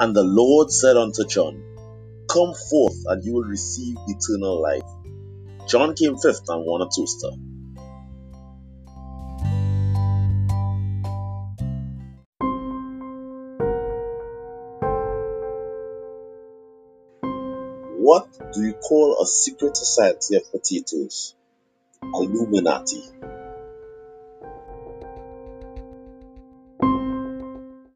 And the Lord said unto John, Come forth, and you will receive eternal life. John came fifth and won a toaster. What do you call a secret society of potatoes? Illuminati.